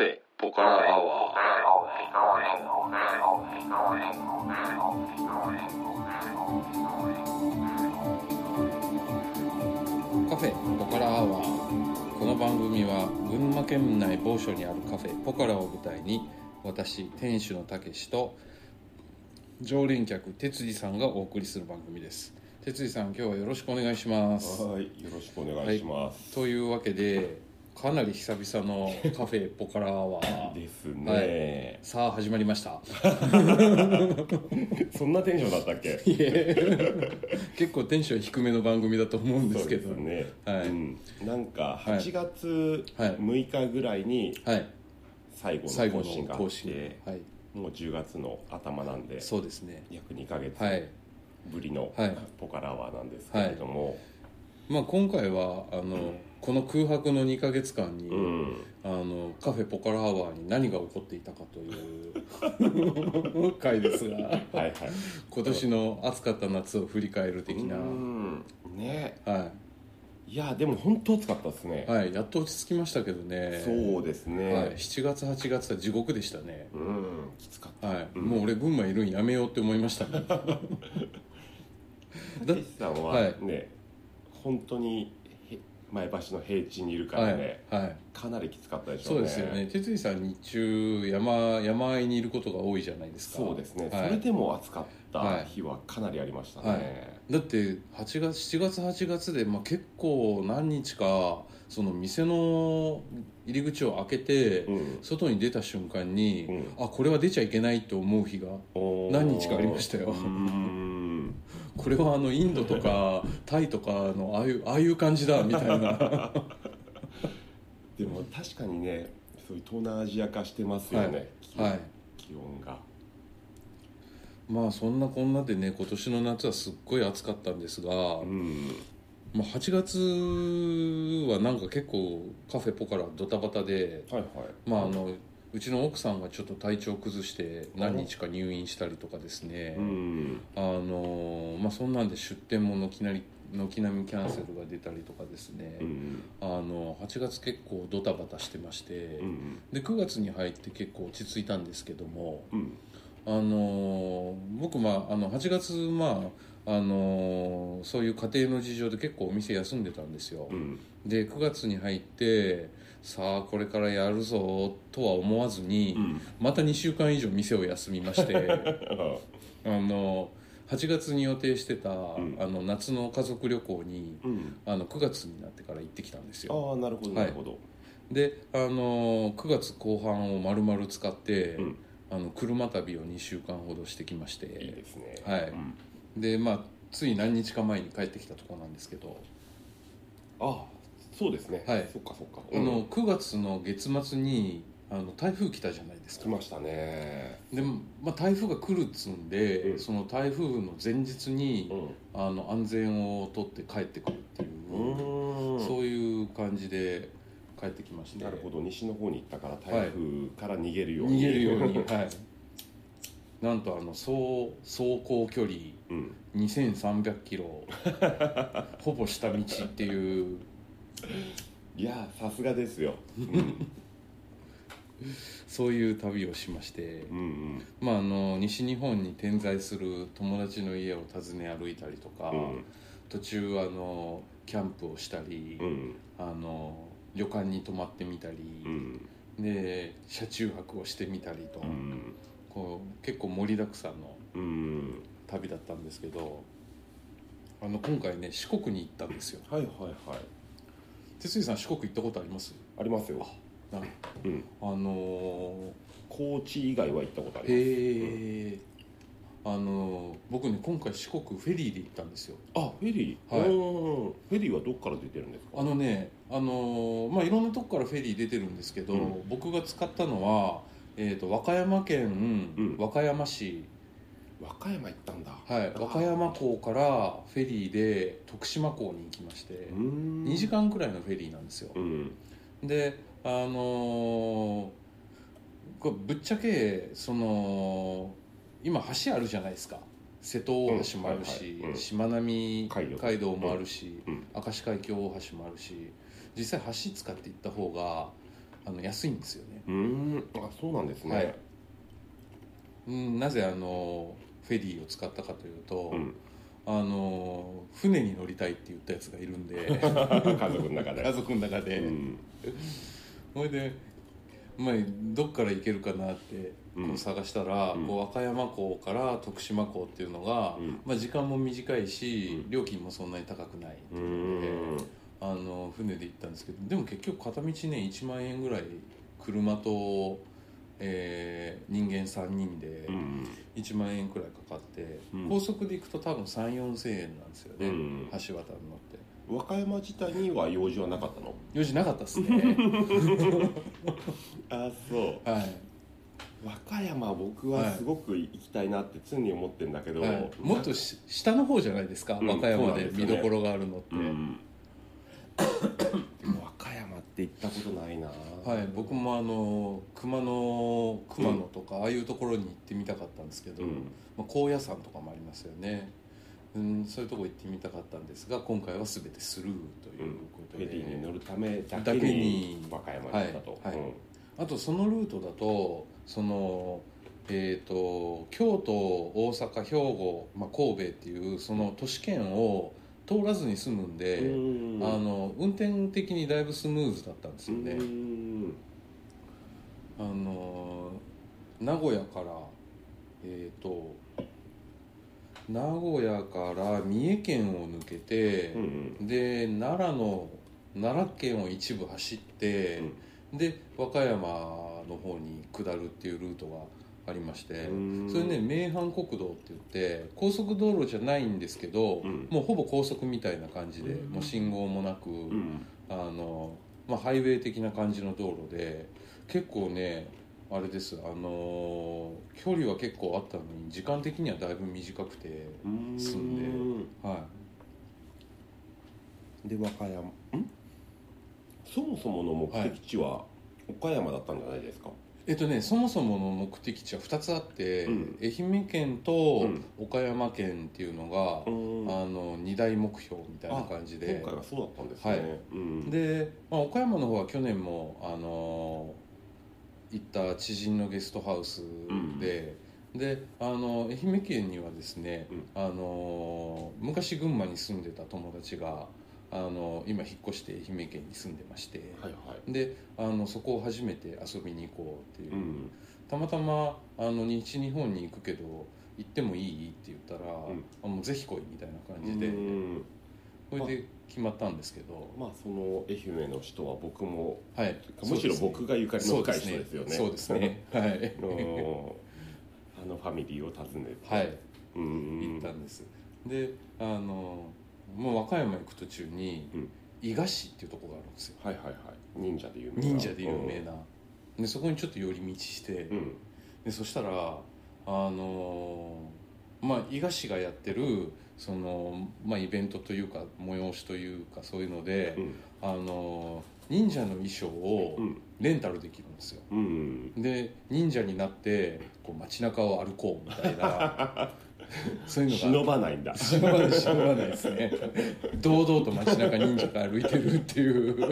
フェポカラアワーカフェポカラアワーこの番組は群馬県内某所にあるカフェポカラを舞台に私店主のたけしと常連客哲司さんがお送りする番組です。哲司さん今日はよろしくお願いします。はい、よろしくお願いします。というわけでかなり久々のカフェポカラアワーですね、さあ始まりました。そんなテンションだったっけ？結構テンション低めの番組だと思うんですけど。ね。はい。うん、なんかはい。8月はい。6日ぐらいにはい。最後のの更新。があって、はい。もう10月の頭なんでそうですね。約2ヶ月はい。ぶりのはい。ポカラワーなんですけれども、まあ今回はあのこの空白の2ヶ月間に、うん、あのカフェポカラアワーに何が起こっていたかという 回ですがはいはい。今年の暑かった夏を振り返る的な、うん、ね、はい。やでも本当暑かったですね。い、はい、やっと落ち着きましたけどね。そうですね。はい、7月8月は地獄でしたね。うん、きつかった。はい、うん。もう俺群馬いるんやめようって思いましたね さんははい。ね、本当にへ前橋の平地にいるかはいらね、はいかなりきつかったでしょそうですよね。哲司さん日中山山あいにいることが多いじゃないですか。そうですね、はい。それでも暑かった日はかなりありましたね、はい。だって8月7月8月で、まあ、結構何日かその店の入り口を開けて、うん。外に出た瞬間に、うん。あこれは出ちゃいけないと思う日が何日かありましたよこれはあのインドとかタイとかのああいうああいう感じだみたいな。でも確かにねそういう東南アジア化してますよね、気はい。気温が。まあそんなこんなでね今年の夏はすっごい暑かったんですが、うん。まあ、8月はなんか結構カフェポカラドタバタで、はいはい。まあ、あのうちの奥さんがちょっと体調崩して何日か入院したりとかですね、うん。あのまあ、そんなんで出店も軒なり軒並みキャンセルが出たりとかですね、うん。あの8月結構ドタバタしてまして、うん。で9月に入って結構落ち着いたんですけども、うん。あの僕、まあ、あの8月、まああのそういう家庭の事情で結構お店休んでたんですよ、うん。で9月に入ってさあこれからやるぞとは思わずに、うん。また2週間以上店を休みまして。あの8月に予定してた、ん。あの夏の家族旅行にうん。あの9月になってから行ってきたんですよ。ああなるほどなるほど、であの9月後半を丸々使って、うん。あの車旅を2週間ほどしてきまして。いいですね。はい。うんでまあつい何日か前に帰ってきたところなんですけど、あそうですね。はい。そっかそっか。あの9月の月末にあの台風来たじゃないですか。来ましたね。で、まあ、台風が来るっつんで、うん。その台風の前日にう、ん。あの安全を取って帰ってくるっていう、うん。そういう感じで帰ってきまして。なるほど。西の方に行ったから台風から逃げるように、逃げるようにはいなんとあの走走行距離うん。2300キロ ほぼ下道っていう。いやさすがですよ、うん、そういう旅をしまして。うんうん。まあ、あの西日本に点在する友達の家を訪ね歩いたりとか、うん。途中あのキャンプをしたり、うん。あの旅館に泊まってみたりう、ん。で車中泊をしてみたりと、うんこう結構盛りだくさんのうん。旅だったんですけどあの今回ね四国に行ったんですよ。はいはいはい。哲井さん四国行ったことあります？ありますよ、なうん、あの高知以外は行ったことあります。へえ、あの僕ね今回四国フェリーで行ったんですよ。あフェリー。はい。うんフェリーはどっから出てるんですか？あのねあのまあいろんなとこからフェリー出てるんですけど、うん。僕が使ったのは、えー、と和歌山県、うん。和歌山市、和歌山行ったんだ。はい、和歌山港からフェリーで徳島港に行きまして、うん。2時間くらいのフェリーなんですよ、うん。であのーこれぶっちゃけその今橋あるじゃないですか。瀬戸大橋もあるし、うん。はいはいうん。しまなみ海道。海道もあるし、うん。明石海峡大橋もあるし実際橋使って行った方がああの安いんですよね、うーん。あそうなんですね、はい。うん、なぜあのフェリーを使ったかというと、うん、あの船に乗りたいって言ったやつがいるんで。家族の中で。家族の中で、うん。それで、まあ、どっから行けるかなってこう探したら、うん。こう和歌山港から徳島港っていうのが、うん。まあ、時間も短いし、うん。料金もそんなに高くないってういうので。んあの船で行ったんですけどでも結局片道ね1万円ぐらい車と、えー人間3人でうん1万円くらいかかって、うん。高速で行くと多分3 4千円なんですよね、うん橋渡るのって。和歌山自体には用事はなかったの？用事なかったっすね。あそう。はい。和歌山僕はすごく行きたいなって常に思ってるんだけど、はい、もっとし下の方じゃないですか、うん。和歌山で見どころがあるのって、和歌山って行ったことないな。はい、僕もあの熊野熊野とか、ああいうところに行ってみたかったんですけど、うん。まあ、高野山とかもありますよね、うん、そういうとこ行ってみたかったんですが今回は全てスルーということで、フェリーに乗るためだだけけにに和歌山に行ったと、はい。はい。うんあとそのルートだとそのえー、と京都大阪兵庫、まあ、神戸っていうその都市圏を通らずに済むんで、うん。あの運転的にだいぶスムーズだったんですよね、うん。あの名古屋からえっ、と名古屋から三重県を抜けてう、んで奈良の奈良県を一部走って、で和歌山の方に下るっていうルートがありまして、うん。それね名阪国道って言って高速道路じゃないんですけど、うん。もうほぼ高速みたいな感じで、うん。もう信号もなく、うん。あのまあ、ハイウェイ的な感じの道路で結構ねあれですあの距離は結構あったのに時間的にはだいぶ短くて、うんで。はで和歌山。ん？そもそもの目的地は岡山だったんじゃないですか、い、えっとねそもそもの目的地は2つあって、うん。愛媛県とうん。岡山県っていうのが、うん。あの2大目標みたいな感じで。今回はそうだったんですね、はい。うん、で、まあ、岡山の方は去年もあの行った知人のゲストハウスで、であの愛媛県にはですね、うん。あの昔群馬に住んでた友達があの今引っ越して愛媛県に住んでまして、はいはい。であのそこを初めて遊びに行こうっていう、うん。たまたまあの西日本に行くけど行ってもいい？って言ったら、ん。あもうぜひ来いみたいな感じで、うんそれで決まったんですけど、まあその愛媛の人は僕もはい、むしろ僕がゆかりの深い人ですよね。そうですね。はい。うんあのファミリーを訪ねて、はい、うん。行ったんです。で、あのもう和歌山行く途中にうん。伊賀市っていうところがあるんですよ。はいはいはい。忍者で有名な。忍者で有名な。でそこにちょっと寄り道して、うん。でそしたらあのまあ伊賀市がやってるそのまあイベントというか催しというかそういうので、うん。あの忍者の衣装をうん。レンタルできるんですよ。うん。で忍者になってこう街中を歩こうみたいな そういうのが。忍ばないんだ。忍ばない忍ばないですね。堂々と街中忍者が歩いてるっていう。うん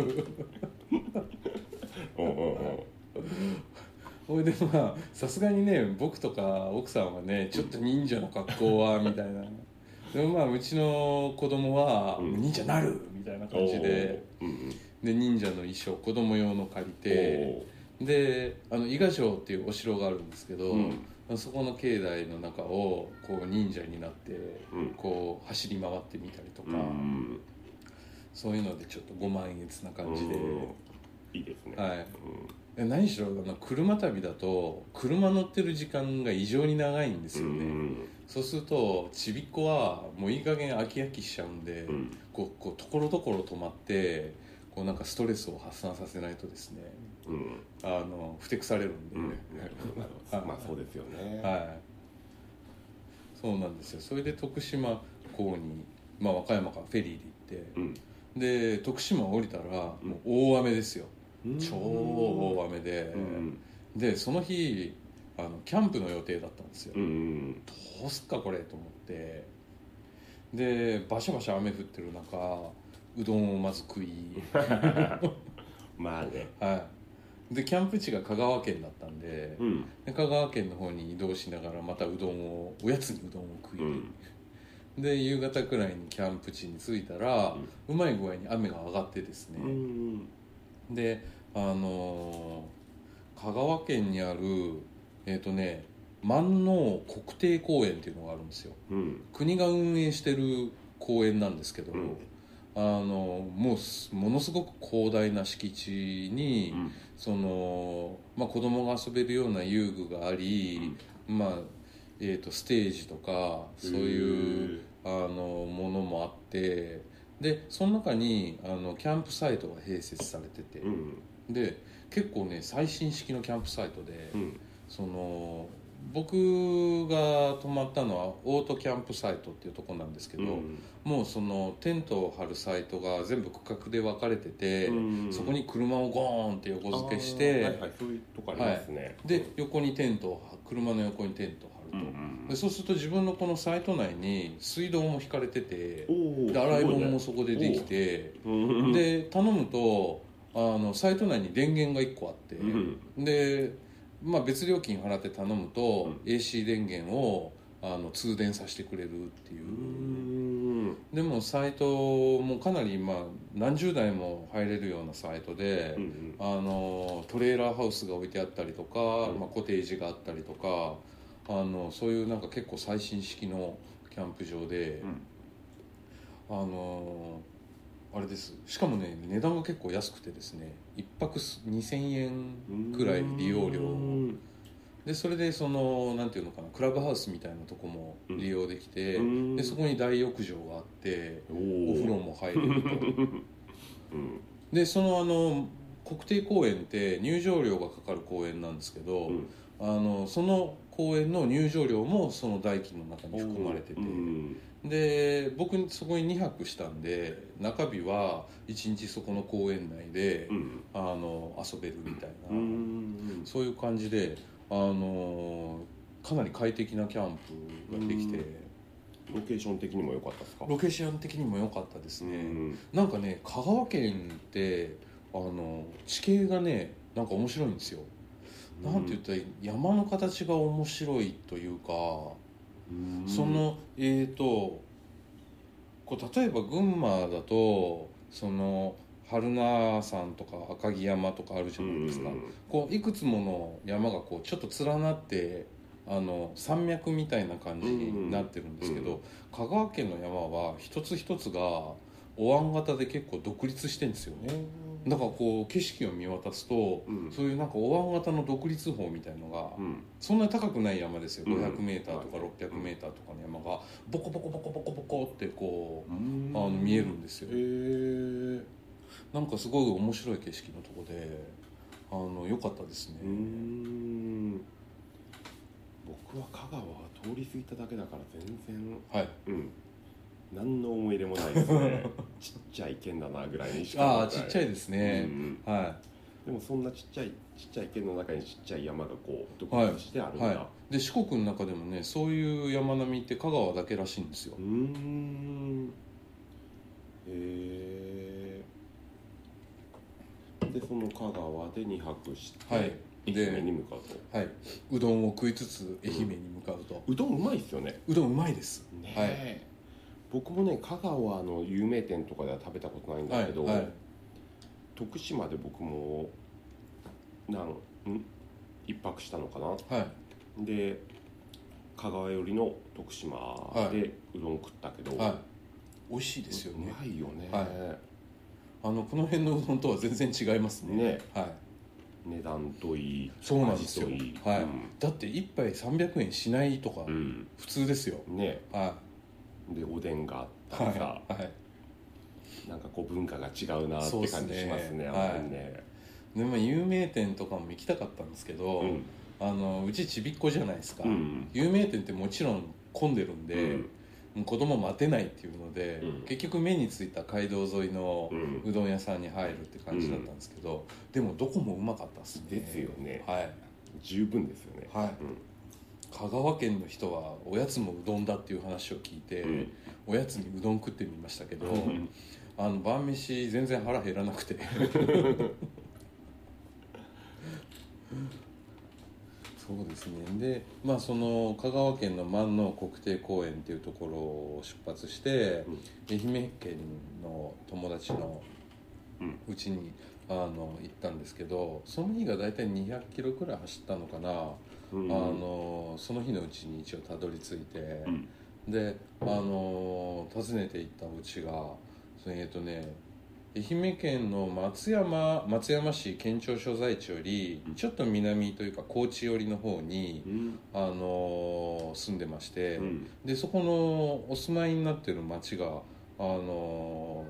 うんう。んそれでまあさすがにね僕とか奥さんはねちょっと忍者の格好はみたいな。でもまあうちの子供はうん。忍者なる！みたいな感じで。おーう。んで忍者の衣装子供用の借りうんてであの伊賀城っていうお城があるんですけど、うんそこの境内の中をこう忍者になってうん。こう走り回ってみたりとか、うんそういうのでちょっとご満悦な感じで、うん。いいですね。はい。うん。え何しろあの車旅だと車乗ってる時間が異常に長いんですよね、うん。そうするとちびっこはもういい加減飽き飽きしちゃうんで、うん。こうこうところどころ止まってこうなんかストレスを発散させないとですねうん。あのふてくされるんで、うん。なるほどなるほどまあそうですよね。はい。そうなんですよ。それで徳島港に、まあ、和歌山からフェリーで行ってうん。で徳島降りたらもう大雨ですよ、超大雨で、うんでその日あのキャンプの予定だったんですよ、うんどうすっかこれと思って。でバシャバシャ雨降ってる中うどんをまず食い、まあね。はでキャンプ地が香川県だったんで,、うん。で香川県の方に移動しながらまたうどんをおやつにうどんを食い、うん。で夕方くらいにキャンプ地に着いたら、うまい具合に雨が上がってですね、うんであのー香川県にあるえっ、とね万能国定公園っていうのがあるんですよ。うん。国が運営してる公園なんですけど、うんあのもうすものすごく広大な敷地に、うん。その、まあ、子供が遊べるような遊具があり、まあえー、とステージとかそういうあのものもあってでその中にあのキャンプサイトが併設されてて、うん。で結構ね最新式のキャンプサイトで、うん。その僕が泊まったのはオートキャンプサイトっていうところなんですけど、うん。もうそのテントを張るサイトが全部区画で分かれてて、うん。そこに車をゴーンって横付けして、はいはいそういうとこありますね。で横にテントを張車の横にテントを張ると、うんでそうすると自分のこのサイト内に水道も引かれててで洗い物もすそこでできて、ね。うん。で頼むとあのサイト内に電源が1個あって、うん。で、まあ、別料金払って頼むと、う AC 電源をあの通電させてくれるっていう。う、ん。でもサイトもかなり、まあ、何十台も入れるようなサイトで、うんあのトレーラーハウスが置いてあったりとか、うん。まあ、コテージがあったりとかあのそういうなんか結構最新式のキャンプ場で、あのあれです。しかもね値段が結構安くてですね1泊す2000円うんくらい利用料。うん。でそれでそのなんていうのかなクラブハウスみたいなとこも利用できて、うん。でそこに大浴場があっておお風呂も入れると。うん。でそのあの国定公園って入場料がかかる公園なんですけど、うん。あのその公園の入場料もその代金の中に含まれてて、うんで僕そこに2泊したんで中日は1日そこの公園内で、うん。あの遊べるみたいな、うんそういう感じであのかなり快適なキャンプができて、ロケーション的にも良かったですか？ロケーション的にも良かったですね、うんなんかね香川県ってあの地形がねなんか面白いんですよ、なんて言ったら山の形が面白いというか、うんそのえー、とこう例えば群馬だとその春名山とか赤城山とかあるじゃないですか、うん。こういくつもの山がこうちょっと連なってあの山脈みたいな感じになってるんですけど、香川県の山は一つ一つがお椀型で結構独立してるんですよねだからこう景色を見渡すと、うん。そういうなんかお椀型の独立法みたいのが、うん。そんなに高くない山ですよ、うん。500m とか 600m とかの山がボコボコボコボコボコってこううん。あの見えるんですよ。へえ。なんかすごい面白い景色のとこであの良かったですね、うん。僕は香川は通り過ぎただけだから全然。はい。うん何の思い入れもないですね。ちっちゃい県だなぐらいにしかああちっちゃいですね。う、んはでもそんなちっちゃいちっちゃい県の中にちっちゃい山がこう独はい立してあるんい、だ、はい、で四国の中でもねそういう山並みって香川だけらしいんですよ。うーん。へえでその香川で2泊して、はい。で愛媛に向かうと。はい。うどんを食いつつ愛媛に向かうと、うどんうまいっすよね。うどんうまいです。ねはい。え僕もね香川の有名店とかでは食べたことないんだけど、はいはい。徳島で僕もなんん？一泊したのかな？はい。で香川寄りの徳島でうどん食ったけど、はい。美味しいですよね。うまいよね、はあのこの辺のうどんとは全然違いますね。ね。はい。値段といいそうなんですよ。味といい。はい。だって1杯300円しないとかうん、普通ですよ。うんね。はでおでんがあったさ、はいはい。なんかこう文化が違うなって感じしますねはい。あの辺ね、でまあ有名店とかも行きたかったんですけど、うん。あのうちちびっこじゃないですか、うん。有名店ってもちろん混んでるんで、うん。もう子供待てないっていうので、うん。結局目についた街道沿いのうん。うどん屋さんに入るって感じだったんですけど、でもどこもうまかったですね。ですよね。はい。十分ですよね。はい香川県の人はおやつもうどんだっていう話を聞いて、うん。おやつにうどん食ってみましたけど、うん。あの晩飯全然腹減らなくて。そうですね。でまあその香川県の万能国定公園っていうところを出発して、愛媛県の友達のうん。うちにあの行ったんですけどその日が大体200キロくらい走ったのかな、うん。あのその日のうちに一応たどり着いて、うん。であの訪ねていったお家がそのえっ、とね愛媛県の松山松山市県庁所在地よりうん。ちょっと南というか高知寄りの方に、うん。あの住んでまして、うん。でそこのお住まいになってる町が、あの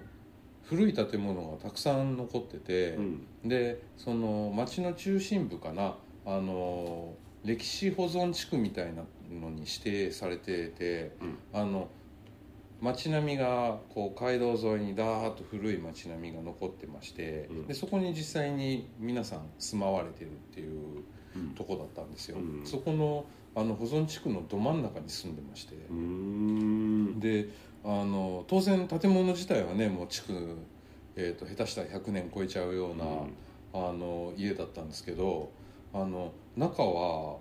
古い建物がたくさん残ってて、うん。でその町の中心部かな、あの歴史保存地区みたいなのに指定されてて、あの街並みがこう街道沿いにダーッと古い街並みが残ってまして、うん。でそこに実際に皆さん住まわれてるっていううん。とこだったんですよ、うん。そこのあの保存地区のど真ん中に住んでまして、であの当然建物自体はねもう築、えー、と下手したら100年超えちゃうような、あの家だったんですけどあの中は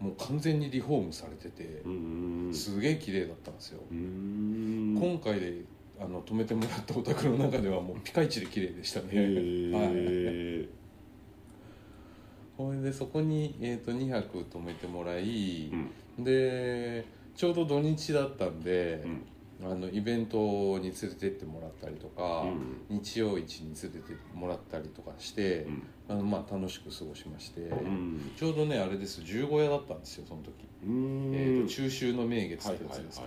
もう完全にリフォームされててう、んすげえ綺麗だったんですよ、今回であの泊めてもらったお宅の中ではもうピカイチで綺麗でしたね。へはい。えほいでそこに、えー、と2泊泊めてもらい、うん。でちょうど土日だったんで、うんあのイベントに連れてってもらったりとか、日曜市に連れてってもらったりとかして、うん。あのまあ、楽しく過ごしまして、うん。ちょうどねあれです十五夜だったんですよその時、うん。えーと中秋の名月ってやつですか、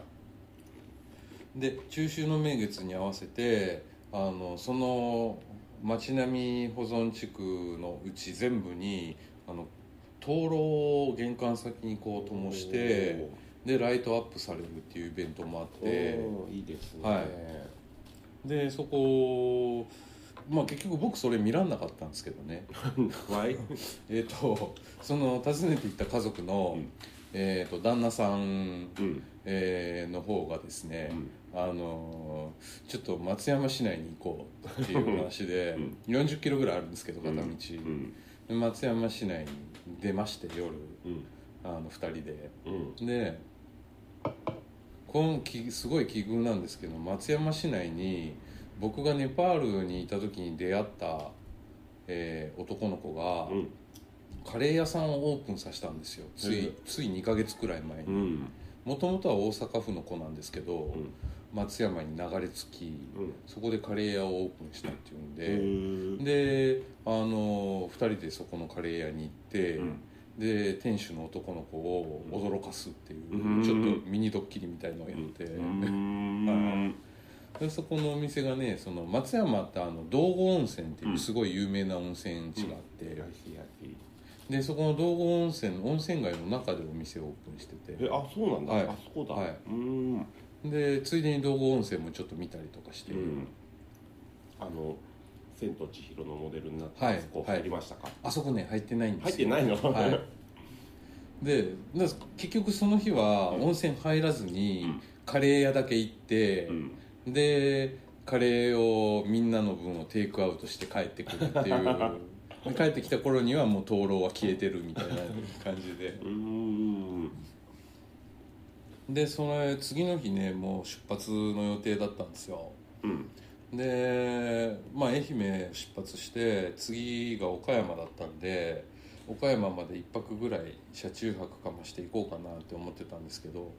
で中秋の名月に合わせてあのその町並み保存地区のうち全部にあの灯籠を玄関先にこう灯してでライトアップされるっていうイベントもあっおてーいいですね。はい。でそこまあ結局僕それ見らんなかったんですけどね。えっとその訪ねていった家族の、うん。えー、と旦那さん、うん。えーの方がですね、あのーちょっと松山市内に行こうっていう話で、40キロぐらいあるんですけど片道、うん。で松山市内に出まして夜。うん。あの2人で。うん。でこのきすごい奇遇なんですけど松山市内に僕がネパールにいた時に出会った、えー男の子がうん。カレー屋さんをオープンさせたんですよ。ついつい2ヶ月くらい前に。うん。もともとは大阪府の子なんですけど、うん。松山に流れ着きうん。そこでカレー屋をオープンしたっていうんへで、ー。であの2人でそこのカレー屋に行って、うんで店主の男の子を驚かすっていう、うん。ちょっとミニドッキリみたいのをやって、うん。で そこのお店がねその松山ってあの道後温泉っていうすごい有名な温泉地があって、でそこの道後温泉温泉街の中でお店をオープンしてて。えあそうなんだ。はい。あそこだ。はい。うん。でついでに道後温泉もちょっと見たりとかして、うん。あの「千と千尋」のモデルになってはいあそこ入りましたか？あそこね入ってないんですよ。入ってないの？はい、でだ結局その日は温泉入らずにうん。カレー屋だけ行ってう、ん。でカレーをみんなの分をテイクアウトして帰ってくるっていう。で帰ってきた頃にはもう灯籠は消えてるみたいな感じで。うん。でその次の日ねもう出発の予定だったんですよ。うんでまあ愛媛出発して次が岡山だったんで岡山まで1泊ぐらい車中泊かましていこうかなって思ってたんですけど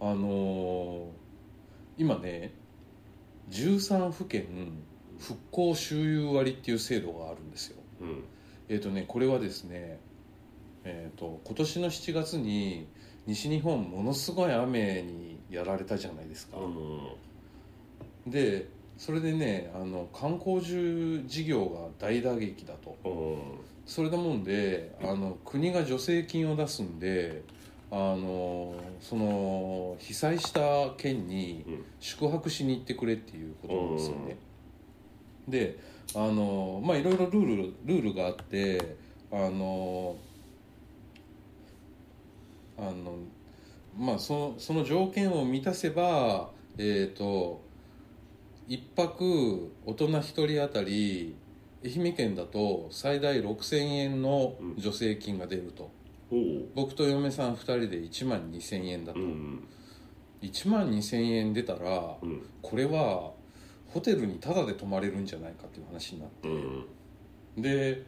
あのー今ね13府県復興周遊割っていう制度があるんですよ。うん。えっ、とねこれはですねえー、と今年の7月に西日本ものすごい雨にやられたじゃないですか、でそれでねあの観光事業が大打撃だと。うん。それだもんであの国が助成金を出すんであのその被災した県にうん。宿泊しに行ってくれっていうことなんですよね、であのまあいろいろルールルールがあってあのあのまあそのその条件を満たせばえっ、と一泊大人1人当たり愛媛県だと最大6000円の助成金が出ると、おお僕と嫁さん2人で1万2000円だと、うん1万2000円出たらうん。これはホテルにタダで泊まれるんじゃないかっていう話になって。うん。で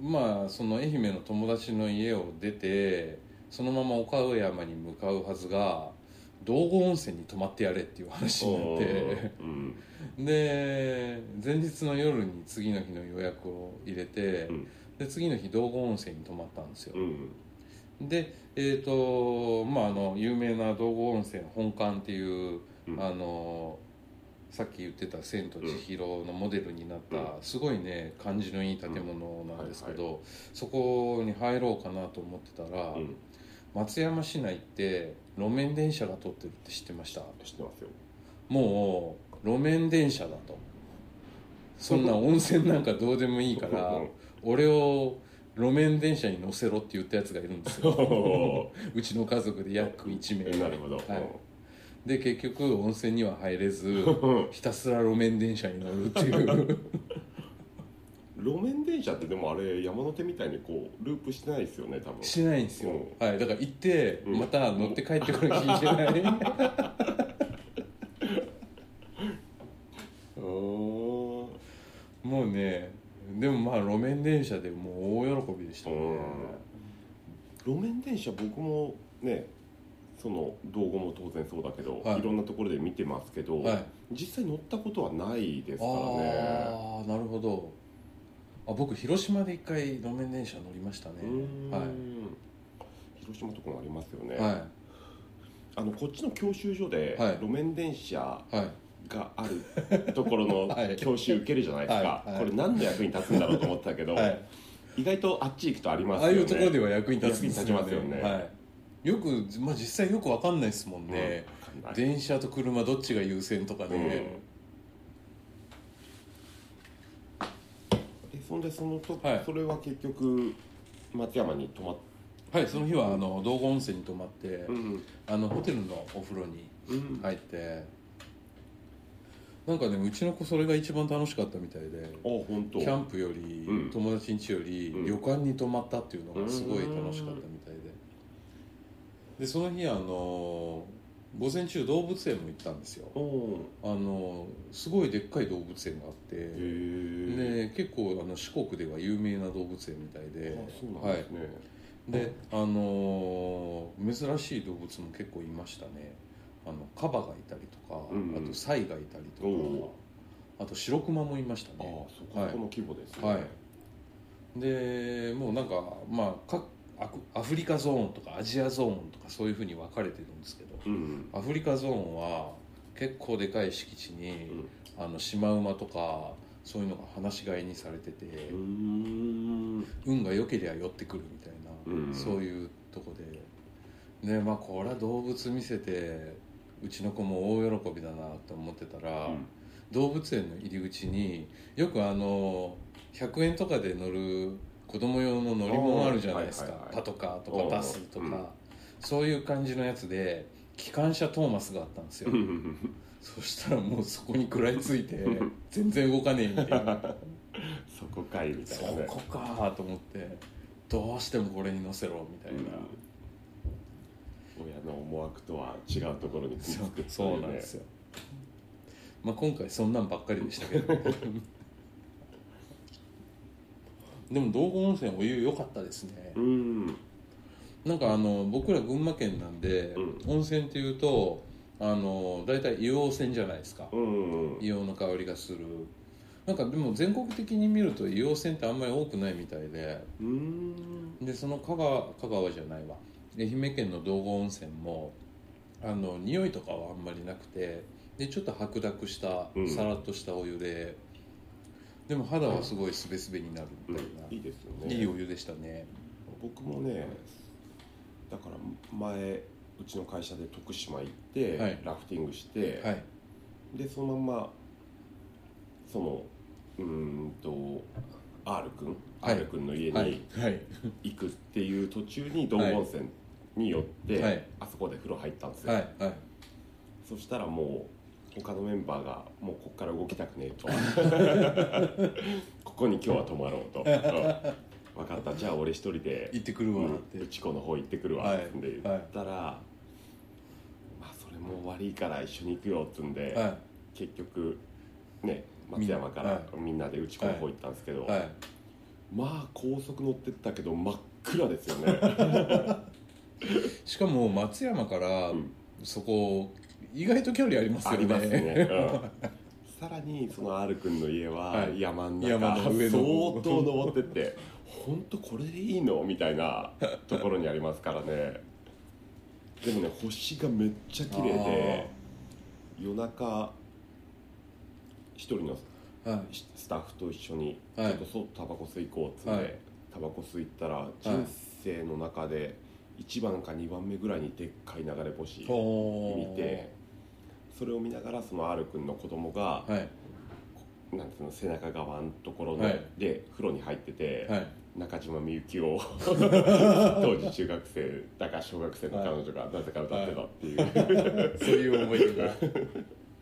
まあその愛媛の友達の家を出てそのまま岡山に向かうはずが道後温泉に泊まってやれっていう話になって。うん。で前日の夜に次の日の予約を入れて、うん。で次の日道後温泉に泊まったんですよ、うんでえっ、とまああの有名な道後温泉本館っていう、うん。あのさっき言ってた「千と千尋」のモデルになった、うん。すごいね感じのいい建物なんですけど、うんはそこに入ろうかなと思ってたら、うん。松山市内って路面電車が通ってるって知ってました？知ってますよ。もう路面電車だと。そんな温泉なんかどうでもいいからうん。俺を路面電車に乗せろって言ったやつがいるんですよ。お うちの家族で約1名。なるほど、はい、で結局温泉には入れずうん。ひたすら路面電車に乗るっていう路面電車ってでもあれ山手みたいにこうループしてないですよね多分。しないんですよ、うはい、だから行ってうん。また乗って帰ってくる気しない。う んもうねでもまあ路面電車でもう大喜びでしたね。路面電車僕もねその道後も当然そうだけど、はい。い、ろんなところで見てますけど、はい。実際乗ったことはないですからね。ああなるほどあ僕広島で一回路面電車乗りましたね。は広島とかもありますよね、い。はあのこっちの教習所ではい。路面電車があるところの はい。教習受けるじゃないですか、はい。はい。これ何の役に立つんだろうと思ってたけど、はい。意外とあっち行くとありますああよねいうところでは役に立つんです役に立ちますよね。はい、よく、まあ、実際よくわかんないですもんね、うん。電車と車どっちが優先とかね、えそんでそのと、はい。それは結局松山に泊まっはいその日はあの道後温泉に泊まって、うんあのホテルのお風呂にうん入ってなんかねうちの子それが一番楽しかったみたいでキャンプより、うん。友達ん家より、うん。旅館に泊まったっていうのがすごい楽しかったみたいで。でその日あの午前中動物園も行ったんですよ。おあのすごいでっかい動物園があって。で結構あの四国では有名な動物園みたいで。あそうですね、であのー珍しい動物も結構いましたね。あのカバがいたりとか、うんあとサイがいたりとおかあと白クマもいましたああねそこの規模ですね、はい。でもうなんかまあ各アフアフリカゾーンとかアジアゾーンとかそういうふうに分かれてるんですけどうんアフリカゾーンは結構でかい敷地に、あのシマウマとかそういうのが放し飼いにされてて、運が良ければ寄ってくるみたいな、うんそういうとこで。でまあこれは動物見せてうちの子も大喜びだなと思ってたら、うん。動物園の入り口によくあの100円とかで乗る子供用の乗り物あるじゃないですか、パトカーとかバスとか、うんそういう感じのやつで機関車トーマスがあったんですよ、うんそしたらもうそこに食らいついて 全然動かねえみたいな。そこかいみたそいなね。こかと思ってどうしてもこれに乗せろみたいな、親の思惑とは違うところにそうくっつくそうなんですよ、まあ、今回そんなんばっかりでしたけど でも道後温泉お湯良かったですね。うん。なんかあの僕ら群馬県なんで、う温泉っていうとあの大体硫黄泉じゃないですか、うんうん。硫黄の香りがする。なんかでも全国的に見ると硫黄泉ってあんまり多くないみたいで。うん。でその香川香川じゃないわ。愛媛県の道後温泉もあの匂いとかはあんまりなくてでちょっと白濁したうん。さらっとしたお湯で、でも肌はすごいすべすべになるみたいな、いいですよね。いいお湯でしたね。僕もねだから前うちの会社で徳島行って、はい。ラフティングして、はい。でそのままそのうーんと R 君、はい。R 君の家はい。にはい。行くっていう途中に道後温泉に寄って、はい。あそこで風呂入ったんですよ、そしたらもう他のメンバーがもうここから動きたくねえと。ここに今日は泊まろうと、うん分かった。じゃあ俺一人で行ってくるわって、うち子の方行ってくるわはいっつんで言ったら、まあそれも悪いから一緒に行くよっつんで、は結局ね松山からみんなでうち子の方行ったんですけど、いはい。まあ高速乗ってったけど真っ暗ですよね。しかも松山からうん。そこ意外と距離ありますよね。ありますね、うん。さらにその R 君の家ははい。山の中、山の上の。相当登ってって本当これでいいの？みたいなところにありますからね。でもね星がめっちゃ綺麗で夜中一人のはい。スタッフと一緒にちはい。ょっと外タバコ吸い行こうっつって、はい。タバコ吸いったら人生の中で1番か2番目ぐらいにでっかい流れ星ほ見てそれを見ながらその R 君の子供が、はい。なんていうの背中側のところで,、はい。で風呂に入ってて、はい。中島みゆきを 当時中学生だか小学生の彼女がなぜか歌ってたっていう、そういう思い出が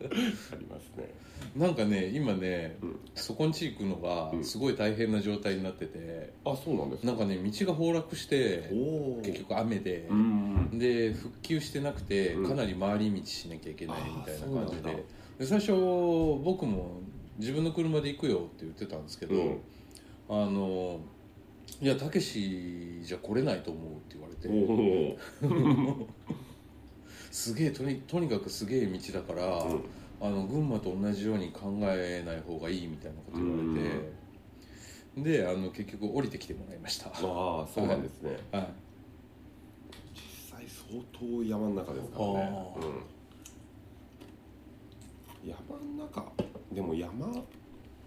ありますね。なんかね今ね、うん。そこんち行くのがうん。すごい大変な状態になってて、あそうなんですか。なんかね道が崩落して結局雨で、うんで復旧してなくてうん。かなり回り道しなきゃいけないみたいな感じで。で最初僕も自分の車で行くよって言ってたんですけど、うん。あのいやたけしじゃ来れないと思うって言われおて。お すげえとにとにかくすげえ道だから、うん。あの群馬と同じように考えない方がいいみたいなこと言われて、であの結局降りてきてもらいました。ああそうなんですね、はい。実際相当山の中ですからね。あ、うん、山の中。でも山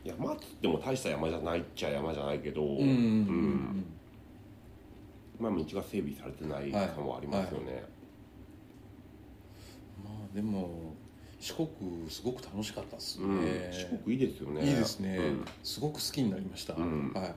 山っつっても大した山じゃないっちゃ山じゃないけど、うん。まあ道が整備されてない感はありますよね、まあでも四国すごく楽しかったですね、うん。四国いいですよね。いいですね、うん。すごく好きになりました、うん。はい。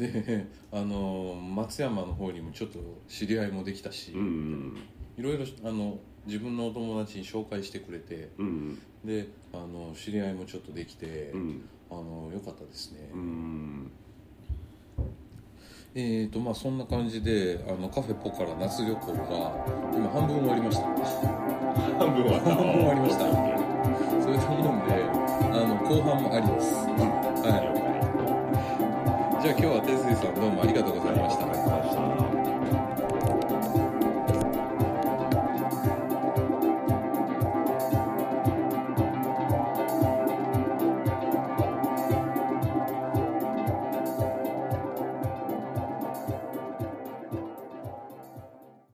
で あの松山の方にもちょっと知り合いもできたし、うんいろいろあの自分のお友達に紹介してくれてうんであの知り合いもちょっとできて、うん。あの良かったですね、うんえーとまあそんな感じであのカフェポカラ夏旅行が今半分終わりました。半分は半分終わりました。そういうもんであの後半もありです、はい、じゃあ今日は哲司さんどうもありがとうございました